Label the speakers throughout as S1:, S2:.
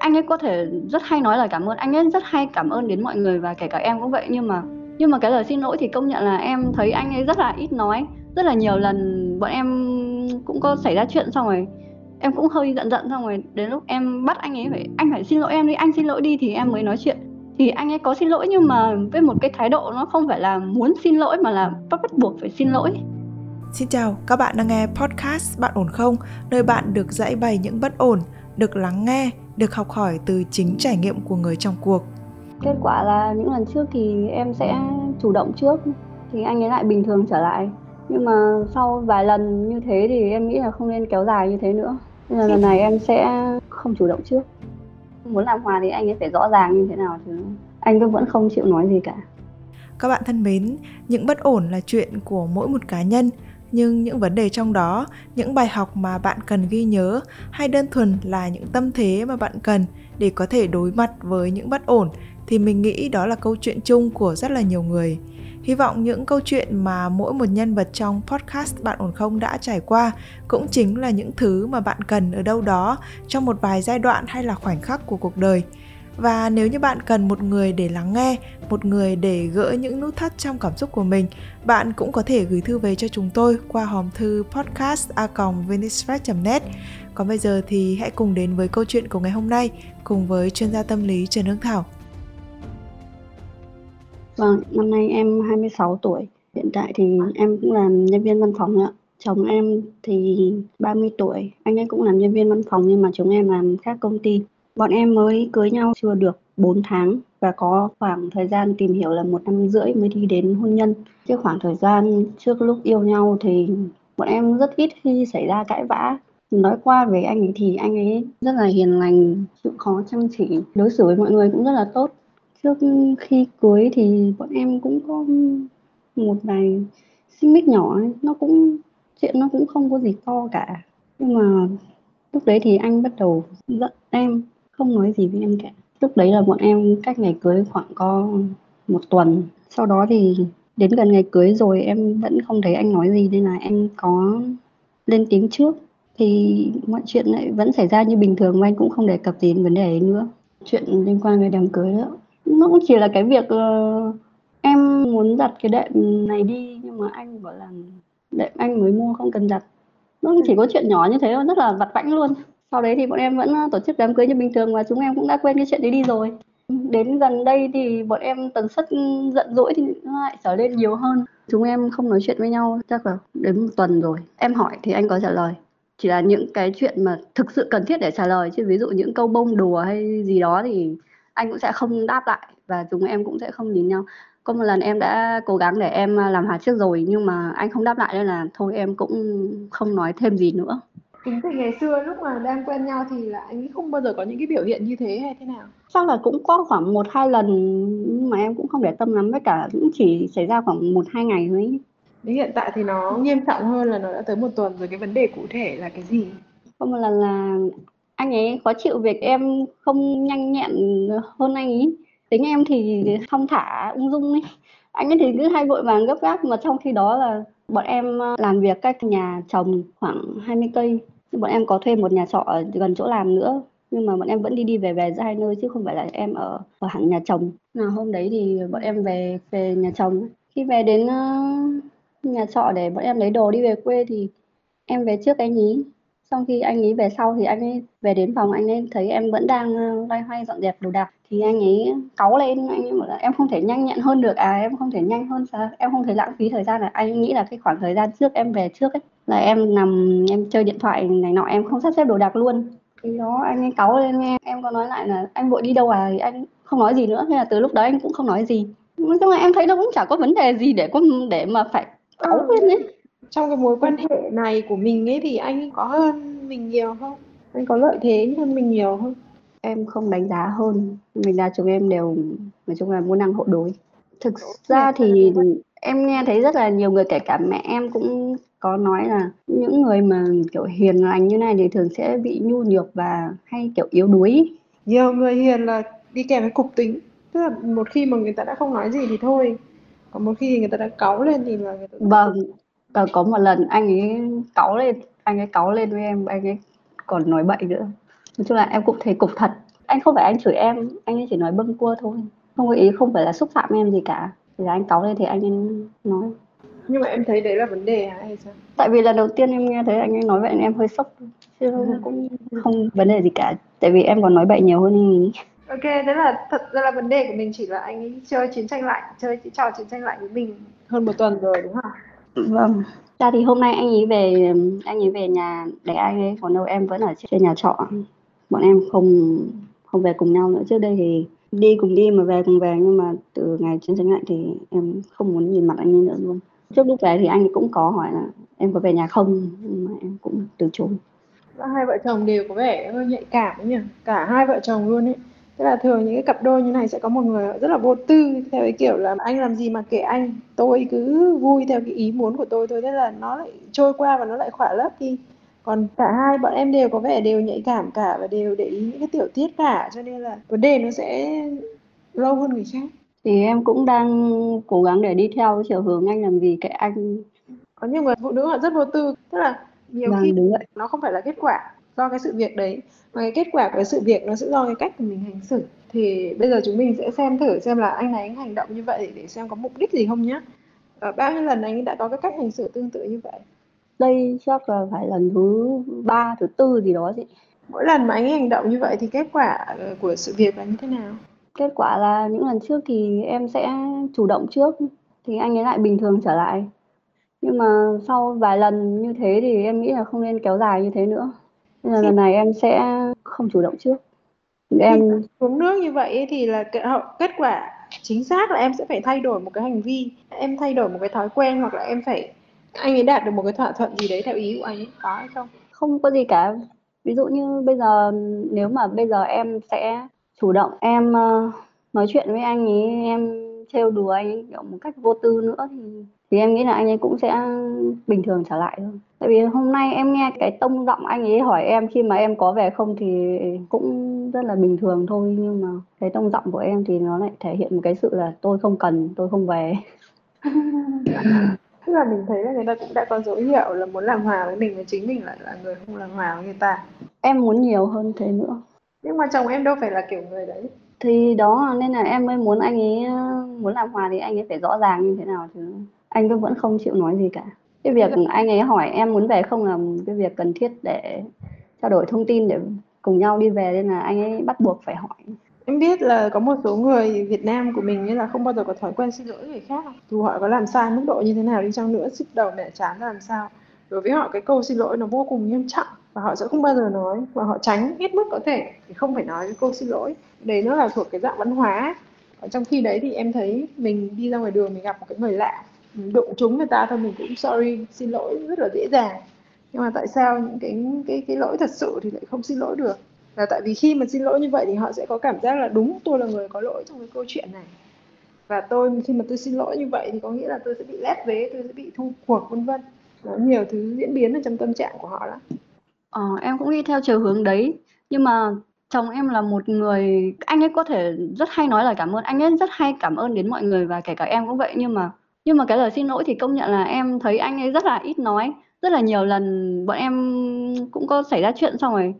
S1: anh ấy có thể rất hay nói lời cảm ơn. Anh ấy rất hay cảm ơn đến mọi người và kể cả em cũng vậy. Nhưng mà nhưng mà cái lời xin lỗi thì công nhận là em thấy anh ấy rất là ít nói. Rất là nhiều lần bọn em cũng có xảy ra chuyện xong rồi em cũng hơi giận giận xong rồi. Đến lúc em bắt anh ấy phải anh phải xin lỗi em đi anh xin lỗi đi thì em mới nói chuyện. Thì anh ấy có xin lỗi nhưng mà với một cái thái độ nó không phải là muốn xin lỗi mà là bắt buộc phải xin lỗi.
S2: Xin chào, các bạn đang nghe podcast Bạn ổn không? Nơi bạn được giải bày những bất ổn, được lắng nghe, được học hỏi từ chính trải nghiệm của người trong cuộc.
S1: Kết quả là những lần trước thì em sẽ chủ động trước thì anh ấy lại bình thường trở lại. Nhưng mà sau vài lần như thế thì em nghĩ là không nên kéo dài như thế nữa. Nên là lần này em sẽ không chủ động trước. Muốn làm hòa thì anh ấy phải rõ ràng như thế nào thì anh cứ vẫn không chịu nói gì cả.
S2: Các bạn thân mến, những bất ổn là chuyện của mỗi một cá nhân nhưng những vấn đề trong đó, những bài học mà bạn cần ghi nhớ, hay đơn thuần là những tâm thế mà bạn cần để có thể đối mặt với những bất ổn, thì mình nghĩ đó là câu chuyện chung của rất là nhiều người. Hy vọng những câu chuyện mà mỗi một nhân vật trong podcast bạn ổn không đã trải qua cũng chính là những thứ mà bạn cần ở đâu đó trong một vài giai đoạn hay là khoảnh khắc của cuộc đời và nếu như bạn cần một người để lắng nghe một người để gỡ những nút thắt trong cảm xúc của mình bạn cũng có thể gửi thư về cho chúng tôi qua hòm thư podcast a net còn bây giờ thì hãy cùng đến với câu chuyện của ngày hôm nay cùng với chuyên gia tâm lý Trần Hương Thảo.
S1: Vâng, năm nay em 26 tuổi. Hiện tại thì em cũng làm nhân viên văn phòng ạ. Chồng em thì 30 tuổi, anh ấy cũng làm nhân viên văn phòng nhưng mà chúng em làm khác công ty. Bọn em mới cưới nhau chưa được 4 tháng và có khoảng thời gian tìm hiểu là một năm rưỡi mới đi đến hôn nhân. Cái khoảng thời gian trước lúc yêu nhau thì bọn em rất ít khi xảy ra cãi vã. Nói qua về anh ấy thì anh ấy rất là hiền lành, chịu khó chăm chỉ, đối xử với mọi người cũng rất là tốt. Trước khi cưới thì bọn em cũng có một vài xích mích nhỏ ấy. nó cũng chuyện nó cũng không có gì to cả nhưng mà lúc đấy thì anh bắt đầu giận em không nói gì với em cả. Lúc đấy là bọn em cách ngày cưới khoảng có một tuần. Sau đó thì đến gần ngày cưới rồi em vẫn không thấy anh nói gì nên là em có lên tiếng trước. Thì mọi chuyện lại vẫn xảy ra như bình thường mà anh cũng không đề cập đến vấn đề ấy nữa. Chuyện liên quan về đám cưới đó nó cũng chỉ là cái việc uh, em muốn giặt cái đệm này đi nhưng mà anh bảo là đệm anh mới mua không cần giặt. nó chỉ có chuyện nhỏ như thế thôi rất là vặt vãnh luôn sau đấy thì bọn em vẫn ờ, tổ chức đám cưới như bình thường và chúng em cũng đã quên cái chuyện đấy đi rồi. Đến gần đây thì bọn em tần suất ừ, giận dỗi thì nó lại trở lên nhiều hơn. Chúng em không nói chuyện với nhau chắc là đến một tuần rồi. Em hỏi thì anh có trả lời. Chỉ là những cái chuyện mà thực sự cần thiết để trả lời chứ, ví dụ những câu bông đùa hay gì đó thì anh cũng sẽ không đáp lại và chúng em cũng sẽ không nhìn nhau. Có một lần em đã cố gắng để em ờ, làm hòa trước rồi nhưng mà anh không đáp lại nên là thôi em cũng không nói thêm gì nữa
S3: tính từ ngày xưa lúc mà đang quen nhau thì là anh ấy không bao giờ có những cái biểu hiện như thế hay thế nào?
S1: Chắc là cũng có khoảng một hai lần nhưng mà em cũng không để tâm lắm với cả cũng chỉ xảy ra khoảng một hai ngày thôi
S3: Đến hiện tại thì nó nghiêm trọng hơn là nó đã tới một tuần rồi cái vấn đề cụ thể là cái gì?
S1: Có một lần là anh ấy khó chịu việc em không nhanh nhẹn hơn anh ấy. Tính em thì thong thả ung dung ấy. Anh ấy thì cứ hay vội vàng gấp gáp mà trong khi đó là bọn em ờ, làm việc cách nhà chồng khoảng 20 cây. Bọn em có thuê một nhà trọ ở gần chỗ làm nữa nhưng mà bọn em vẫn đi đi về về giữa hai nơi chứ không phải là em ở ở hẳn nhà chồng là hôm đấy thì bọn em về về nhà chồng khi về đến uh, nhà trọ để bọn em lấy đồ đi về quê thì em về trước anh ý xong khi anh ấy về sau thì anh ấy về đến phòng anh ấy thấy em vẫn đang loay hoay dọn dẹp đồ đạc. Thì anh ấy cáu lên anh ấy bảo là em không thể nhanh nhẹn hơn được à em không thể nhanh hơn sao? Em không thể lãng phí thời gian là anh nghĩ là cái khoảng thời gian trước em về trước ấy là em nằm em chơi điện thoại này nọ em không sắp xếp đồ đạc luôn. Thì đó anh ấy cáu lên em em có nói lại là anh vội đi đâu à? Thì anh không nói gì nữa. Nên là từ lúc đó anh cũng không nói gì. Nói chung là em thấy nó cũng chả có vấn đề gì để có để mà phải cáu ừ. lên ấy
S3: trong cái mối quan hệ này của mình ấy thì anh có hơn mình nhiều không? Anh có lợi thế hơn mình nhiều không?
S1: Em không đánh giá hơn. Mình là chúng em đều nói chung là muốn năng hộ đối. Thực ra thì em nghe thấy rất là nhiều người kể cả mẹ em cũng có nói là những người mà kiểu hiền lành như này thì thường sẽ bị nhu nhược và hay kiểu yếu đuối.
S3: Nhiều người hiền là đi kèm với cục tính. Tức là một khi mà người ta đã không nói gì thì thôi. Còn một khi người ta đã cáu lên thì là người ta
S1: vâng và có một lần anh ấy cáu lên anh ấy cáu lên với em anh ấy còn nói bậy nữa. Nói chung là em cũng thấy cục thật. Anh không phải anh chửi em anh ấy chỉ nói bâng cua thôi. Không có ý không phải là xúc phạm em gì cả. Thì là anh cáu lên thì anh ấy nói.
S3: Nhưng mà em thấy đấy là vấn đề hả hay sao?
S1: Tại vì lần đầu tiên em nghe thấy anh ấy nói vậy em hơi sốc. Chứ
S3: Ừ.
S1: cũng không vấn đề gì cả. Tại vì em còn nói bậy nhiều hơn anh ấy.
S3: Ok thế là thật ra là vấn đề của mình. Chỉ là anh ấy chơi chiến tranh lạnh chơi trò chiến tranh lạnh với mình hơn một tuần rồi đúng không
S1: vâng. Ra thì hôm nay anh ấy về anh ấy về nhà để anh ấy còn đâu em vẫn ở trên nhà trọ. Bọn em không không về cùng nhau nữa. Trước đây thì đi cùng đi mà về cùng về nhưng mà từ ngày chiến tranh lạnh thì em không muốn nhìn mặt anh ấy nữa luôn trước lúc về thì anh ấy cũng có hỏi là em có về nhà không? Nhưng mà em cũng từ chối.
S3: Và hai vợ chồng đều có vẻ hơi nhạy cảm ấy nhỉ? Cả hai vợ chồng luôn ấy tức là thường những cái cặp đôi như này sẽ có một người rất là vô tư theo cái kiểu là anh làm gì mà kệ anh tôi cứ vui theo cái ý muốn của tôi thôi thế là nó lại trôi qua và nó lại khỏa lấp đi. Còn cả hai bọn em đều có vẻ đều nhạy cảm cả và đều để ý những cái tiểu tiết cả cho nên là vấn đề nó sẽ lâu hơn người khác.
S1: Thì em cũng đang cố gắng để đi theo chiều hướng anh làm gì kệ anh.
S3: Có nhiều người phụ nữ họ rất vô tư tức là nhiều
S1: vâng
S3: khi
S1: đúng vậy.
S3: nó không phải là kết quả do cái sự việc đấy. Mà cái kết quả của cái sự việc nó sẽ do cái cách của mình hành xử. Thì bây giờ chúng mình sẽ xem thử xem là anh này anh hành động như vậy để xem có mục đích gì không nhé ở bao nhiêu lần anh ấy đã có cái cách hành xử tương tự như vậy?
S1: Đây chắc là phải lần thứ ba thứ tư gì đó chị.
S3: Mỗi lần mà anh ấy hành động như vậy thì kết quả ờ, của sự việc là như thế nào?
S1: Kết quả là những lần trước thì em sẽ chủ động trước thì anh ấy lại bình thường trở lại. Nhưng mà sau vài lần như thế thì em nghĩ là không nên kéo dài như thế nữa nên là
S3: khi
S1: lần này em sẽ không chủ động trước.
S3: Khi mà
S1: em
S3: xuống nước như vậy ấy thì là cái hậu- kết quả chính xác là em sẽ phải thay đổi một cái hành vi. Em thay đổi một cái thói quen hoặc là em phải anh ấy đạt được một cái thỏa thuận gì đấy theo ý của anh ấy có hay không?
S1: Không có gì cả. Ví dụ như bây giờ nếu mà bây giờ em sẽ chủ động em ờ, nói chuyện với anh ấy em trêu đùa anh ấy kiểu một cách vô tư nữa thì thì em nghĩ là anh ấy cũng sẽ bình thường trở lại thôi. Tại vì hôm nay em nghe cái tông giọng anh ấy hỏi em khi mà em có về không thì cũng rất là bình thường thôi nhưng mà cái tông giọng của em thì nó lại thể hiện một cái sự là tôi không cần tôi không về.
S3: Tức là mình thấy là người ta cũng đã có dấu hiệu là muốn làm hòa với mình và chính mình lại là người không làm hòa với người ta.
S1: Em muốn nhiều hơn thế nữa.
S3: Nhưng mà chồng em đâu phải là kiểu người đấy.
S1: Thì đó nên là em mới muốn anh ấy muốn làm hòa thì anh ấy phải rõ ràng như thế nào chứ anh cứ vẫn không chịu nói gì cả. Cái việc
S3: giờ
S1: anh ấy hỏi em muốn về không là cái việc cần thiết để trao đổi thông tin để cùng nhau đi về nên là anh ấy bắt buộc phải hỏi.
S3: Em biết là có một số người Việt Nam của mình như là không bao giờ có thói quen xin lỗi người khác. Dù họ có làm sai mức độ như thế nào đi chăng nữa sức đầu mẹ chán làm sao. Đối với họ cái câu xin lỗi nó vô cùng nghiêm trọng và họ sẽ không bao giờ nói và họ tránh hết mức có thể để không phải nói cái câu xin lỗi. Đấy nó là thuộc cái dạng văn hóa. Ở trong khi đấy thì em thấy mình đi ra ngoài đường mình gặp một cái người lạ đụng trúng người ta thôi mình cũng sorry xin lỗi rất là dễ dàng. Nhưng mà tại sao những cái cái cái lỗi thật sự thì lại không xin lỗi được? Là tại vì khi mà xin lỗi như vậy thì họ sẽ có cảm giác là đúng tôi là người có lỗi trong cái câu chuyện này. Và tôi khi mà tôi xin lỗi như vậy thì có nghĩa là tôi sẽ bị lép vế tôi sẽ bị thu cuộc vân vân. Có nhiều thứ diễn biến ở trong tâm trạng của họ lắm.
S1: Ờ, em cũng đi theo chiều hướng đấy. Nhưng mà chồng em là một người anh ấy có thể rất hay nói lời cảm ơn anh ấy rất hay cảm ơn đến mọi người và kể cả em cũng vậy. Nhưng mà nhưng mà cái lời xin lỗi thì công nhận là em thấy anh ấy rất là ít nói. Rất là nhiều lần bọn em cũng có xảy ra chuyện xong rồi,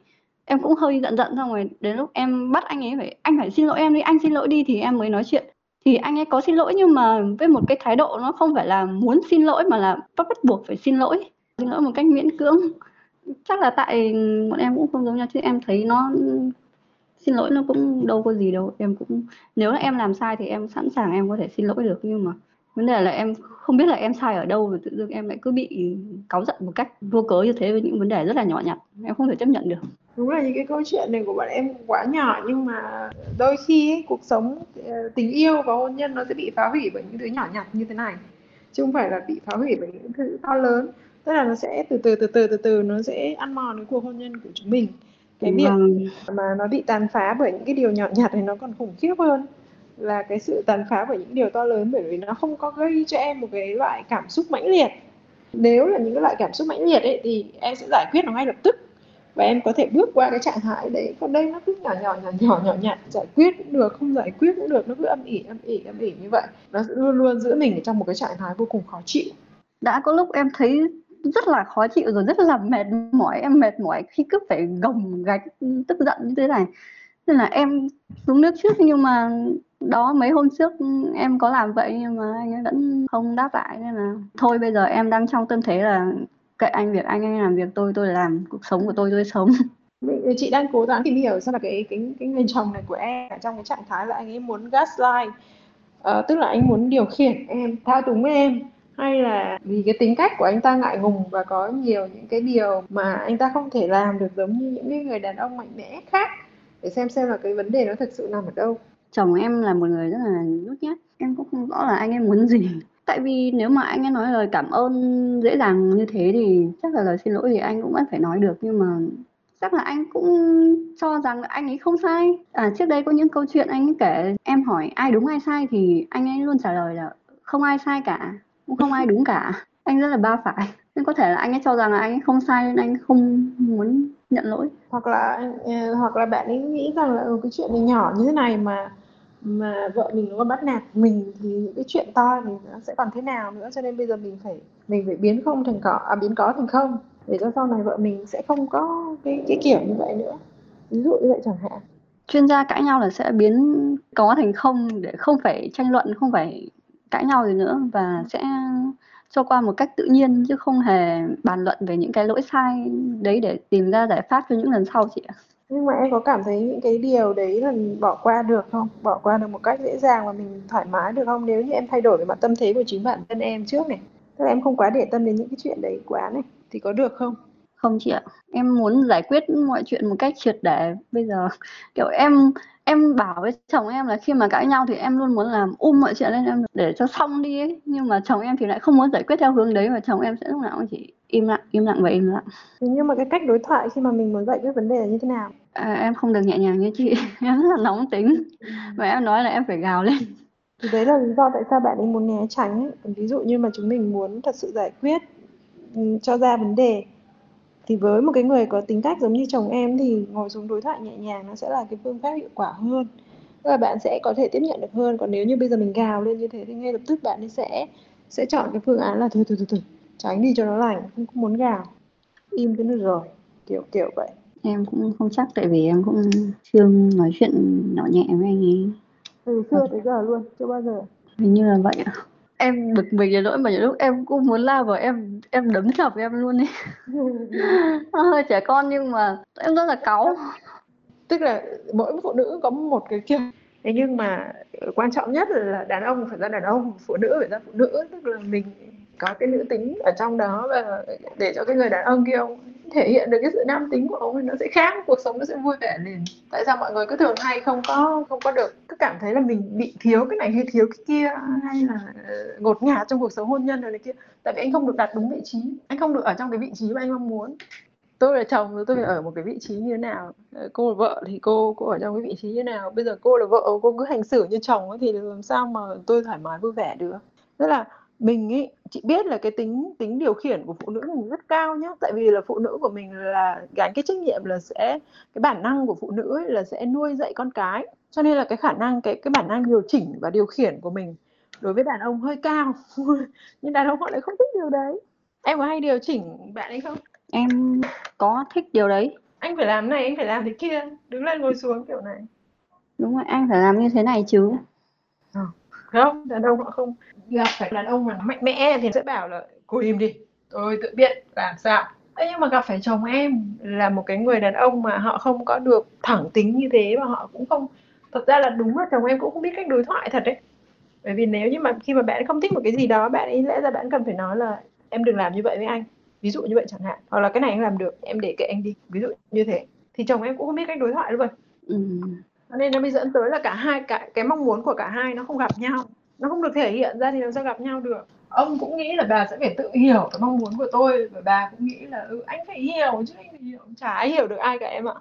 S1: em cũng hơi giận giận xong rồi, đến lúc em bắt anh ấy phải, anh phải xin lỗi em đi, anh xin lỗi đi thì em mới nói chuyện. Thì anh ấy có xin lỗi nhưng mà với một cái thái độ nó không phải là muốn xin lỗi mà là bắt bắt buộc phải xin lỗi. Xin lỗi một cách miễn cưỡng. Chắc là tại bọn em cũng không giống nhau chứ em thấy nó, xin lỗi nó cũng đâu có gì đâu. Em cũng, nếu là em làm sai thì em sẵn sàng em có thể xin lỗi được nhưng mà vấn đề là em không biết là em sai ở đâu và tự dưng em lại cứ bị cáu giận một cách vô cớ như thế với những vấn đề rất là nhỏ nhặt. Em không thể chấp nhận được.
S3: Đúng là những cái câu chuyện này của bọn em quá nhỏ nhưng mà đôi khi ấy, cuộc sống ờ, tình yêu và hôn nhân nó sẽ bị phá hủy bởi những thứ nhỏ nhặt như thế này. Chứ không phải là bị phá hủy bởi những thứ to lớn. Tức là nó sẽ từ từ từ từ từ từ nó sẽ ăn mòn cái cuộc hôn nhân của chúng mình. Cái việc
S1: vâng
S3: mà nó bị tàn phá bởi những cái điều nhỏ nhặt thì nó còn khủng khiếp hơn là cái sự tàn phá bởi những điều to lớn, bởi vì nó không có gây cho em một cái loại cảm xúc mãnh liệt. Nếu là những cái loại cảm xúc mãnh liệt ấy, thì em sẽ giải quyết nó ngay lập tức. Và em có thể bước qua cái trạng thái đấy. Còn đây nó cứ nhỏ nhỏ nhỏ nhỏ nhỏ nhặt, giải quyết cũng được, không giải quyết cũng được. Nó cứ âm ỉ âm ỉ âm ỉ như vậy. Nó luôn luôn giữ mình ở trong một cái trạng thái vô cùng khó chịu.
S1: Đã có lúc em thấy rất là khó chịu rồi, rất là mệt mỏi. Em mệt mỏi khi cứ phải gồng gánh tức giận như thế này. Nên là em xuống nước trước, nhưng mà đó mấy hôm trước em có làm vậy nhưng mà anh ấy vẫn không đáp lại nên là thôi bây giờ em đang trong tâm thế là kệ anh việc anh anh làm việc tôi tôi làm cuộc sống của tôi tôi sống.
S3: Chị đang cố gắng tìm hiểu xem là cái cái cái người chồng này của em ở trong cái trạng thái là anh ấy muốn gaslight uh, tức là anh muốn điều khiển em thao túng em hay là vì cái tính cách của anh ta ngại ngùng và có nhiều những cái điều mà anh ta không thể làm được giống như những cái người đàn ông mạnh mẽ khác? Để xem xem là cái vấn đề nó thực sự nằm ở đâu
S1: chồng em là một người rất là nhút nhát. Em cũng không rõ là anh em muốn gì. Tại vì nếu mà anh ấy nói lời cảm ơn dễ dàng như thế thì chắc là lời xin lỗi thì anh cũng vẫn phải nói được. Nhưng mà chắc là anh cũng cho rằng anh ấy không sai. À, trước đây có những câu chuyện anh ấy kể em hỏi ai đúng ai sai thì anh ấy luôn trả lời là không ai sai cả cũng không ai đúng cả. Anh rất là ba phải. Nên có thể là anh ấy cho rằng là anh ấy không sai nên anh không muốn nhận lỗi.
S3: Hoặc là ừ, hoặc là bạn ấy nghĩ rằng là ừ, cái chuyện này nhỏ như thế này mà mà vợ mình nó còn bắt nạt mình thì những cái chuyện to thì nó sẽ còn thế nào nữa cho nên bây giờ mình phải mình phải biến không thành có à biến có thành không để cho sau này vợ mình sẽ không có cái cái kiểu như vậy nữa. Ví dụ như vậy chẳng hạn.
S1: Chuyên gia cãi nhau là sẽ biến có thành không để không phải tranh luận không phải cãi nhau gì nữa và sẽ cho qua một cách tự nhiên chứ không hề bàn luận về những cái lỗi sai đấy để tìm ra giải pháp cho những lần sau chị ạ
S3: nhưng mà em có cảm thấy những cái điều đấy là bỏ qua được không? Bỏ qua được một cách dễ dàng và mình thoải mái được không? Nếu như em thay đổi về mặt tâm thế của chính bản thân em trước này, tức là em không quá để tâm đến những cái chuyện đấy quá này, thì có được không?
S1: Không chị ạ. Em muốn giải quyết mọi chuyện một cách triệt để. Bây giờ, kiểu, em em bảo với chồng em là khi mà cãi nhau thì em luôn muốn làm um mọi chuyện lên em để cho xong đi ấy. Nhưng mà chồng em thì lại không muốn giải quyết theo hướng đấy và chồng em sẽ lúc nào cũng chỉ im lặng im lặng và im lặng.
S3: Nhưng mà cái cách đối thoại khi mà mình muốn giải quyết vấn đề là như thế nào?
S1: À, em không được nhẹ nhàng như chị. Em rất là nóng tính. Và em nói là em phải gào lên.
S3: Thì đấy là lý do tại sao bạn ấy muốn né tránh ví dụ như mà chúng mình muốn thật sự giải quyết ừ, cho ra vấn đề thì với một cái người có tính cách giống như chồng em thì ngồi xuống đối thoại nhẹ nhàng nó sẽ là cái phương pháp hiệu quả hơn. Tức là bạn sẽ có thể tiếp nhận được hơn. Còn nếu như bây giờ mình gào lên như thế thì ngay lập tức bạn ấy sẽ sẽ chọn cái phương án là thôi thôi thôi, thôi tránh đi cho nó lành không, không muốn gào. Im cái được rồi kiểu kiểu vậy.
S1: Em cũng không chắc tại vì em cũng chưa nói chuyện nhỏ nhẹ với anh ấy.
S3: Từ xưa tới giờ luôn chưa bao giờ.
S1: Hình như là vậy ạ em bực mình đến nỗi mà những lúc em cũng muốn la vào em em đấm chọc em luôn nó hơi trẻ con nhưng mà em rất là cáu.
S3: Tức là mỗi phụ nữ có một cái kiểu. Thế nhưng mà quan trọng nhất là đàn ông phải ra đàn ông phụ nữ phải ra phụ nữ. Tức là mình có cái nữ tính ở trong đó và để cho cái người đàn ông kia ông thể hiện được cái sự nam tính của ông thì nó sẽ khác, cuộc sống nó sẽ vui vẻ liền. Tại sao mọi người cứ thường hay không có không có được, cứ cảm thấy là mình bị thiếu cái này hay thiếu cái kia, hay là ờ, ngột ngạt trong cuộc sống hôn nhân rồi này kia. Tại vì anh không được đặt đúng vị trí, anh không được ở trong cái vị trí mà anh mong muốn. Tôi là chồng rồi tôi phải ở một cái vị trí như thế nào? Ờ, cô là vợ thì cô cô ở trong cái vị trí như thế nào? Bây giờ cô là vợ, cô cứ hành xử như chồng thì làm sao mà tôi thoải mái, vui vẻ được? Tức là mình ấy chị biết là cái tính tính điều khiển của phụ nữ mình rất cao nhá. Tại vì là phụ nữ của mình là gánh cái trách nhiệm là sẽ cái bản năng của phụ nữ ấy là sẽ nuôi dạy con cái. Cho nên là cái khả năng cái cái bản năng điều chỉnh và điều khiển của mình đối với đàn ông hơi cao. Nhưng đàn ông họ lại không thích điều đấy. Em có hay điều chỉnh bạn ấy không?
S1: Em có thích điều đấy.
S3: Anh phải làm này anh phải làm thế kia. Đứng lên ngồi xuống kiểu này.
S1: Đúng rồi anh phải làm như thế này chứ.
S3: À, không đàn ông họ không gặp phải đàn ông mà. Mạnh mẽ thì sẽ bảo là cô im đi tôi tự biết làm sao. Thế nhưng mà gặp phải chồng em là một cái người đàn ông mà họ không có được thẳng tính như thế và họ cũng không thật ra là đúng là chồng em cũng không biết cách đối thoại thật đấy. Bởi vì nếu như mà khi mà bạn không thích một cái gì đó bạn ấy lẽ ra bạn cần phải nói là em đừng làm như vậy với anh ví dụ như vậy chẳng hạn. Hoặc là cái này anh làm được em để kệ anh đi ví dụ như thế. Thì chồng em cũng không biết cách đối thoại luôn. Ừ. nên nó mới dẫn tới là cả hai cả cái mong muốn của cả hai nó không gặp nhau nó không được thể hiện ra thì làm sao gặp nhau được ông cũng nghĩ là bà sẽ phải tự hiểu cái mong muốn của tôi và bà cũng nghĩ là ừ anh phải hiểu chứ anh phải hiểu chả ai hiểu được ai cả em ạ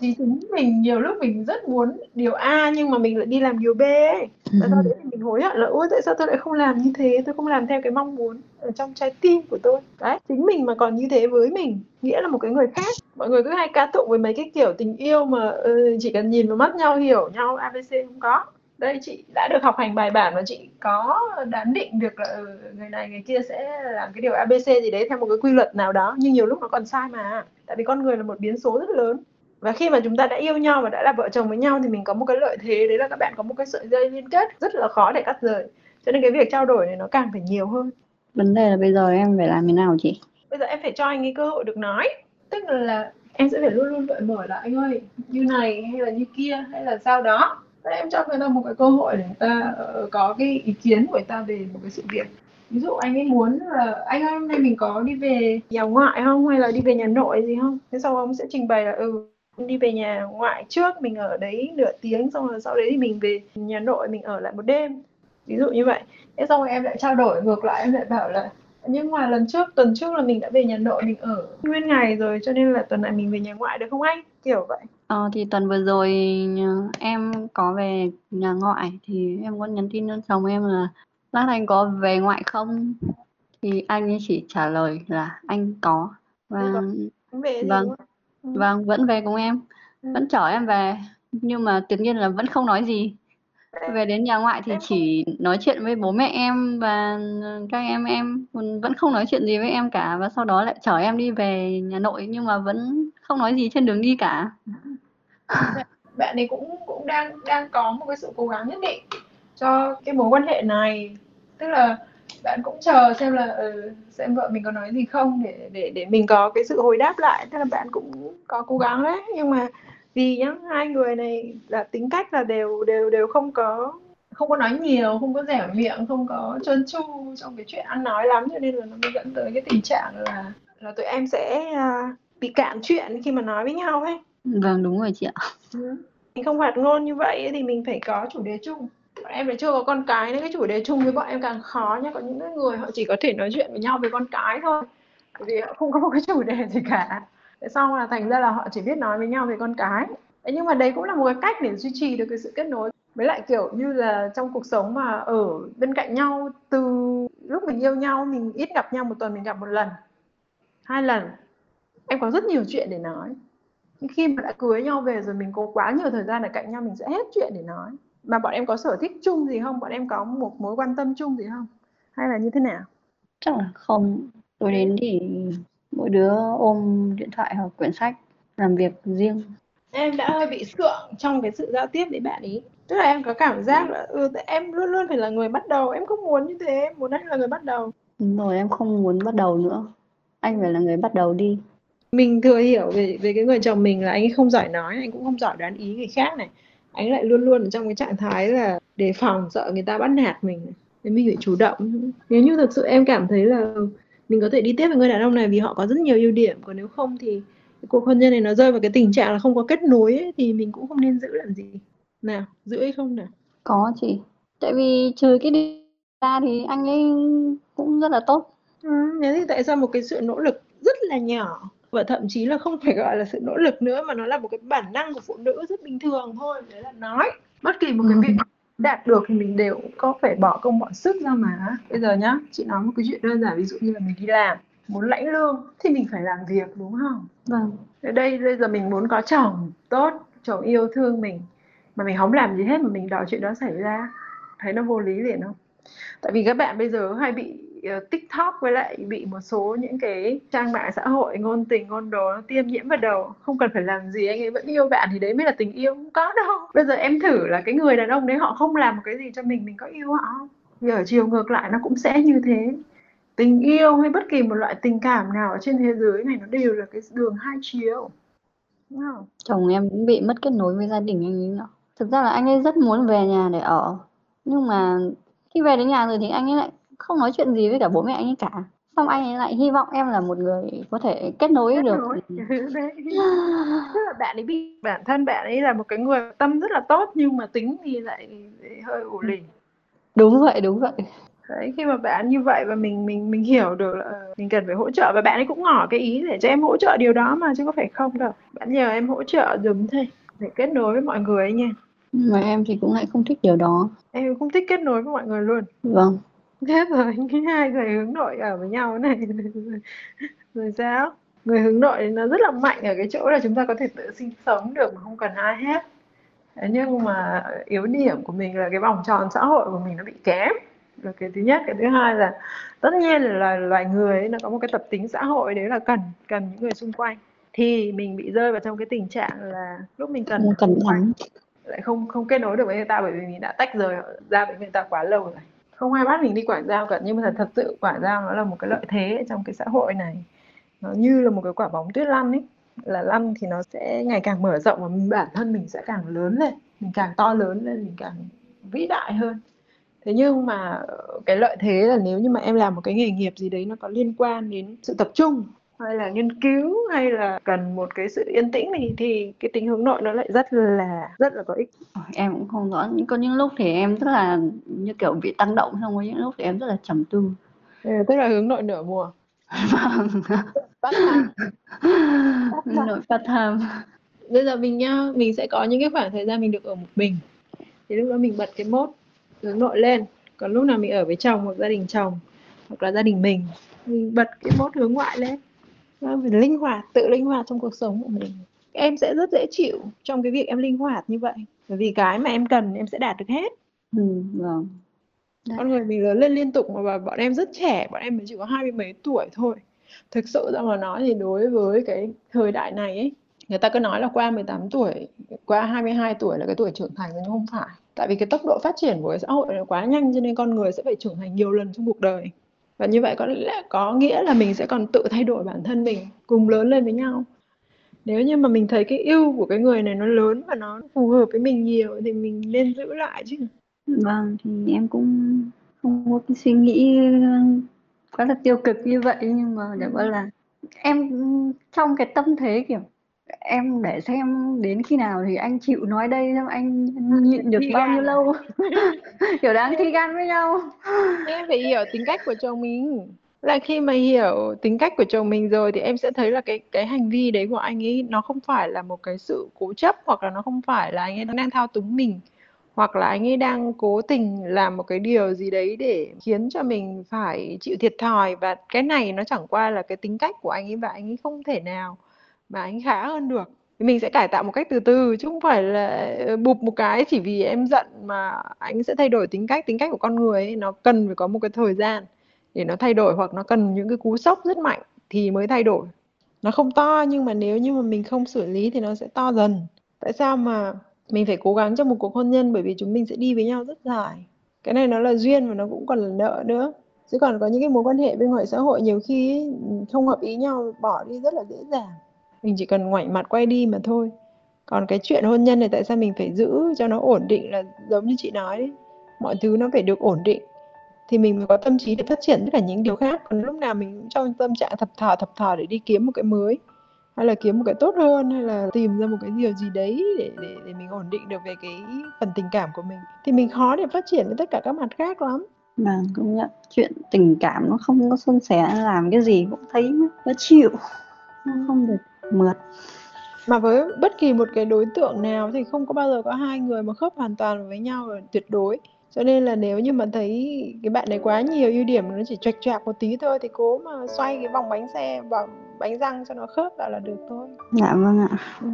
S3: thì chính mình nhiều lúc mình rất muốn điều A nhưng mà mình lại đi làm điều B ấy. Và sau đấy thì mình hối hận là ôi tại sao tôi lại không làm như thế, tôi không làm theo cái mong muốn ở trong trái tim của tôi. Đấy, chính mình mà còn như thế với mình, nghĩa là một cái người khác. Mọi người cứ hay ca tụng với mấy cái kiểu tình yêu mà ừ, chỉ cần nhìn vào mắt nhau hiểu nhau ABC không có đây chị đã được học hành bài bản và chị có đoán định được là ừ, người này người kia sẽ làm cái điều ABC gì đấy theo một cái quy luật nào đó nhưng nhiều lúc nó còn sai mà. Tại vì con người là một biến số rất lớn. Và khi mà chúng ta đã yêu nhau và đã là vợ chồng với nhau thì mình có một cái lợi thế đấy là các bạn có một cái sợi dây liên kết rất là khó để cắt rời. Cho nên cái việc trao đổi này nó càng phải nhiều hơn.
S1: Vấn đề là bây giờ em phải làm thế nào chị?
S3: Bây giờ em phải cho anh ấy cơ hội được nói. Tức là, là em sẽ phải luôn luôn gợi mở là anh ơi như này hay là như kia hay là sao đó Và em cho người ta một cái cơ hội để người ta uh, có cái ý kiến của người ta về một cái sự việc. Ví dụ anh ấy muốn là anh ơi hôm nay mình có đi về nhà ngoại không? Hay là đi về nhà nội gì không? Thế sau ông sẽ trình bày là ừ đi về nhà ngoại trước mình ở đấy nửa tiếng xong rồi sau đấy thì mình về nhà nội mình ở lại một đêm. Ví dụ như vậy. Thế xong rồi em lại trao đổi ngược lại em lại bảo là nhưng mà lần trước tuần trước là mình đã về nhà nội mình ở nguyên ngày rồi cho nên là tuần này mình về nhà ngoại được không anh? Kiểu vậy
S1: ờ, thì tuần vừa rồi em có về nhà ngoại thì em có nhắn tin cho chồng em là lát anh có về ngoại không? Thì anh ấy chỉ trả lời là anh có. Và
S3: về
S1: vâng ừ. vâng vẫn về cùng em ừ. vẫn chở em về nhưng mà tất nhiên là vẫn không nói gì. Về. Đến nhà ngoại thì chỉ nói chuyện với bố mẹ em và các em em vẫn không nói chuyện gì với em cả. Và sau đó lại chở em đi về nhà nội nhưng mà vẫn không nói gì trên đường đi cả Dạ,
S3: bạn ấy cũng cũng đang đang có một cái sự cố gắng nhất định cho cái mối quan hệ này. Tức là bạn cũng chờ xem là ừ, xem vợ mình có nói gì không để để để mình có cái sự hồi đáp lại. Tức là bạn cũng có cố gắng đấy. Nhưng mà vì nhá hai người này là tính cách là đều đều đều không có không có nói nhiều không có dẻo miệng không có trơn tru trong cái chuyện ăn nói lắm. Cho nên là nó mới dẫn tới cái tình trạng là là tụi em sẽ uh, bị cạn chuyện khi mà nói với nhau ấy
S1: vâng đúng rồi chị ạ.
S3: Ừ. mình không hoạt ngôn như vậy thì mình phải có chủ đề chung. Bọn em lại chưa có con cái nên cái chủ đề chung với bọn em càng khó nha. có những người họ chỉ có thể nói chuyện với nhau về con cái thôi. Bởi vì họ không có một cái chủ đề gì cả. Thế xong là thành ra là họ chỉ biết nói với nhau về con cái. Thế nhưng mà đấy cũng là một cái cách để duy trì được cái sự kết nối. Với lại kiểu như là trong cuộc sống mà ở bên cạnh nhau, từ lúc mình yêu nhau, mình ít gặp nhau một tuần, mình gặp một lần, hai lần. Em có rất nhiều chuyện để nói khi mà đã cưới nhau về rồi mình có quá nhiều thời gian ở cạnh nhau mình sẽ hết chuyện để nói. Mà bọn em có sở thích chung gì không? Bọn em có một mối quan tâm chung gì không? Hay là như thế nào?
S1: Chắc là không. Tối đến thì mỗi đứa ôm điện thoại hoặc quyển sách làm việc riêng.
S3: Em đã hơi bị sượng trong cái sự giao tiếp với bạn ấy tức là em có cảm giác là ừ, em luôn luôn phải là người bắt đầu. Em không muốn như thế. Em muốn anh là người bắt đầu.
S1: Rồi em không muốn bắt đầu nữa. Anh phải là người bắt đầu đi
S3: mình thừa hiểu về về cái người chồng mình là anh ấy không giỏi nói anh cũng không giỏi đoán ý người khác này. Anh lại luôn luôn ở trong cái trạng thái là đề phòng sợ người ta bắt nạt mình nên mình phải chủ động. Nếu như thực sự em cảm thấy là mình có thể đi tiếp với người đàn ông này vì họ có rất nhiều ưu điểm còn nếu không thì cuộc hôn nhân này nó rơi vào cái tình trạng là không có kết nối ấy, thì mình cũng không nên giữ làm gì. Nào giữ hay không nào?
S1: Có chị. Tại vì trừ cái đi ra thì anh ấy cũng rất là tốt.
S3: Ừ, thế thì tại sao một cái sự nỗ lực rất là nhỏ và thậm chí là không phải gọi là sự nỗ lực nữa mà nó là một cái bản năng của phụ nữ rất bình thường thôi đấy là nói. Bất kỳ một cái việc đạt được thì mình đều có phải bỏ công bỏ sức ra mà. Bây giờ nhá chị nói một cái chuyện đơn giản ví dụ như là mình đi làm muốn lãnh lương thì mình phải làm việc đúng không?
S1: Vâng.
S3: Ở đây bây giờ mình muốn có chồng tốt chồng yêu thương mình mà mình không làm gì hết mà mình đòi chuyện đó xảy ra? Thấy nó vô lý liền không? Tại vì các bạn bây giờ hay bị uh, tiktok với lại bị một số những cái trang mạng xã hội ngôn tình ngôn đồ nó tiêm nhiễm vào đầu. Không cần phải làm gì anh ấy vẫn yêu bạn thì đấy mới là tình yêu không có đâu. Bây giờ em thử là cái người đàn ông đấy họ không làm một cái gì cho mình mình có yêu họ không? Thì ở chiều ngược lại nó cũng sẽ như thế. Tình yêu hay bất kỳ một loại tình cảm nào ở trên thế giới này nó đều là cái đường hai chiều.
S1: Đúng không? chồng em cũng bị mất kết nối với gia đình anh ấy nữa. Thực ra là anh ấy rất muốn về nhà để ở. Nhưng mà khi về đến nhà rồi thì anh ấy lại không nói chuyện gì với cả bố mẹ anh ấy cả. Xong anh ấy lại hy vọng em là một người có thể kết nối kết được. nối.
S3: tức là bạn ấy bị bản thân bạn ấy là một cái người tâm rất là tốt nhưng mà tính thì lại hơi ủ lì
S1: đúng vậy đúng vậy.
S3: Đấy khi mà bạn như vậy và mình mình mình hiểu được là ờ, mình cần phải hỗ trợ và bạn ấy cũng ngỏ cái ý để cho em hỗ trợ điều đó mà chứ có phải không đâu. Bạn nhờ em hỗ trợ dùm thôi để kết nối với mọi người ấy nha.
S1: Mà em thì cũng lại không thích điều đó.
S3: Em không thích kết nối với mọi người luôn.
S1: Vâng
S3: thế rồi hai người hướng nội ở với nhau này. Rồi sao? Người hướng nội nó rất là mạnh ở cái chỗ là chúng ta có thể tự sinh sống được mà không cần ai hết. Thế nhưng mà yếu điểm của mình là cái vòng tròn xã hội của mình nó bị kém. Là cái thứ nhất cái thứ hai là tất nhiên là loài người ấy, nó có một cái tập tính xã hội đấy là cần cần những người xung quanh. Thì mình bị rơi vào trong cái tình trạng là lúc mình cần
S1: cần lắm
S3: lại không không kết nối được với người ta bởi vì mình đã tách rời ra với người ta quá lâu rồi không ai bắt mình đi quảng giao cả nhưng mà thật, sự quảng giao nó là một cái lợi thế trong cái xã hội này. Nó như là một cái quả bóng tuyết lăn ấy. Là lăn thì nó sẽ ngày càng mở rộng và bản thân mình sẽ càng lớn lên mình càng to lớn lên mình càng vĩ đại hơn. Thế nhưng mà ờ, cái lợi thế là nếu như mà em làm một cái nghề nghiệp gì đấy nó có liên quan đến sự tập trung hay là nghiên cứu hay là cần một cái sự yên tĩnh thì thì cái tính hướng nội nó lại rất là rất là có ích.
S1: Em cũng không rõ. Nhưng có những lúc thì em rất là như kiểu bị tăng động xong có những lúc thì em rất là trầm tư.
S3: Ừ, tức là hướng nội nửa mùa.
S1: Vâng nội phát tham.
S3: Bây giờ mình nhá mình sẽ có những cái khoảng thời gian mình được ở một mình. Thì lúc đó mình bật cái mốt hướng nội lên. Còn lúc nào mình ở với chồng hoặc gia đình chồng hoặc là gia đình mình mình bật cái mốt hướng ngoại lên phải linh hoạt tự linh hoạt trong cuộc sống của mình. Em sẽ rất dễ chịu trong cái việc em linh hoạt như vậy. Bởi vì cái mà em cần em sẽ đạt được hết.
S1: Ừ, vâng.
S3: Con người mình lớn lên liên tục mà bọn em rất trẻ bọn em mới chỉ có hai mươi mấy tuổi thôi. Thực sự ra mà nói thì đối với cái thời đại này ấy người ta cứ nói là qua 18 tuổi qua 22 tuổi là cái tuổi trưởng thành nhưng không phải. Tại vì cái tốc độ phát triển của cái xã hội nó quá nhanh cho nên con người sẽ phải trưởng thành nhiều lần trong cuộc đời và như vậy có lẽ có nghĩa là mình sẽ còn tự thay đổi bản thân mình, cùng lớn lên với nhau. Nếu như mà mình thấy cái yêu của cái người này nó lớn và nó phù hợp với mình nhiều thì mình nên giữ lại chứ.
S1: Vâng thì em cũng không có cái suy nghĩ quá là tiêu cực như vậy nhưng mà để gọi là, em trong cái tâm thế, kiểu em để xem đến khi nào thì anh chịu nói đây xem anh nhịn được bao nhiêu à? lâu. Kiểu đang thi gan với nhau.
S3: Em phải hiểu tính cách của chồng mình. Là khi mà hiểu tính cách của chồng mình rồi thì em sẽ thấy là cái cái hành vi đấy của anh ấy nó không phải là một cái sự cố chấp hoặc là nó không phải là anh ấy đang thao túng mình. Hoặc là anh ấy đang cố tình làm một cái điều gì đấy để khiến cho mình phải chịu thiệt thòi. Và cái này nó chẳng qua là cái tính cách của anh ấy và anh ấy không thể nào mà anh khá hơn được. Mình sẽ cải tạo một cách từ từ chứ không phải là ờ, bụp một cái chỉ vì em giận mà anh sẽ thay đổi tính cách. Tính cách của con người ấy, nó cần phải có một cái thời gian để nó thay đổi hoặc nó cần những cái cú sốc rất mạnh thì mới thay đổi. Nó không to nhưng mà nếu như mà mình không xử lý thì nó sẽ to dần. Tại sao mà mình phải cố gắng trong một cuộc hôn nhân? Bởi vì chúng mình sẽ đi với nhau rất dài. Cái này nó là duyên và nó cũng còn là nợ nữa. Chứ còn có những cái mối quan hệ bên ngoài xã hội nhiều khi không hợp ý nhau bỏ đi rất là dễ dàng mình chỉ cần ngoảnh mặt quay đi mà thôi. Còn cái chuyện hôn nhân này tại sao mình phải giữ cho nó ổn định là giống như chị nói đấy. Mọi thứ nó phải được ổn định. Thì mình mới có tâm trí để phát triển tất cả những điều khác. Còn lúc nào mình cũng trong tâm trạng thập thò thập thò để đi kiếm một cái mới. Hay là kiếm một cái tốt hơn, hay là tìm ra một cái điều gì đấy để để để mình ổn định được về cái phần tình cảm của mình. Thì mình khó để phát triển với tất cả các mặt khác lắm.
S1: Mà công nhận. Chuyện tình cảm nó không có suôn sẻ, làm cái gì cũng thấy nó chịu. Nó không được mượt.
S3: Mà với bất kỳ một cái đối tượng nào thì không có bao giờ có hai người mà khớp hoàn toàn với nhau là tuyệt đối. Cho nên là nếu như mà thấy cái bạn này quá nhiều ưu điểm nó chỉ choạch choạc một tí thôi thì cố mà xoay cái vòng bánh xe vào bánh răng cho nó khớp lại là được thôi.
S1: Dạ vâng ạ. Ừ.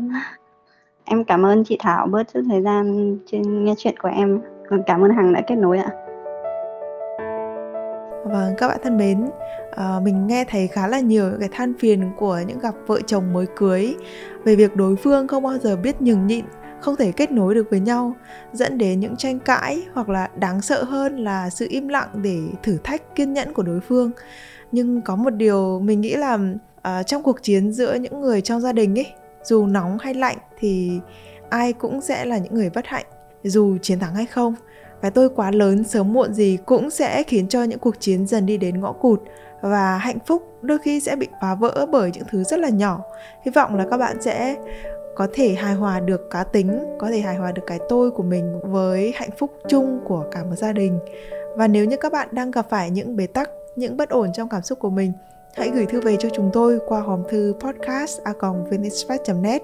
S1: em cảm ơn chị Thảo bớt chút thời gian trên nghe chuyện của em. Cảm ơn Hằng đã kết nối ạ
S2: Vâng, các bạn thân mến, à, mình nghe thấy khá là nhiều cái than phiền của những cặp vợ chồng mới cưới về việc đối phương không bao giờ biết nhường nhịn, không thể kết nối được với nhau, dẫn đến những tranh cãi hoặc là đáng sợ hơn là sự im lặng để thử thách kiên nhẫn của đối phương. Nhưng có một điều mình nghĩ là à, trong cuộc chiến giữa những người trong gia đình ấy, dù nóng hay lạnh thì ai cũng sẽ là những người bất hạnh, dù chiến thắng hay không cái tôi quá lớn sớm muộn gì cũng sẽ khiến cho những cuộc chiến dần đi đến ngõ cụt. Và hạnh phúc đôi khi sẽ bị phá vỡ bởi những thứ rất là nhỏ. Hy vọng là các bạn sẽ có thể hài hòa được cá tính, có thể hài hòa được cái tôi của mình với hạnh phúc chung của cả một gia đình. Và nếu như các bạn đang gặp phải những bế tắc, những bất ổn trong cảm xúc của mình hãy gửi thư về cho chúng tôi qua hòm thư podcast net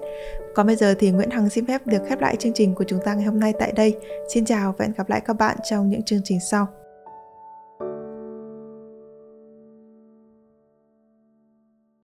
S2: còn bây giờ thì Nguyễn Hằng xin phép được khép lại chương trình của chúng ta ngày hôm nay tại đây. Xin chào và hẹn gặp lại các bạn trong những chương trình sau.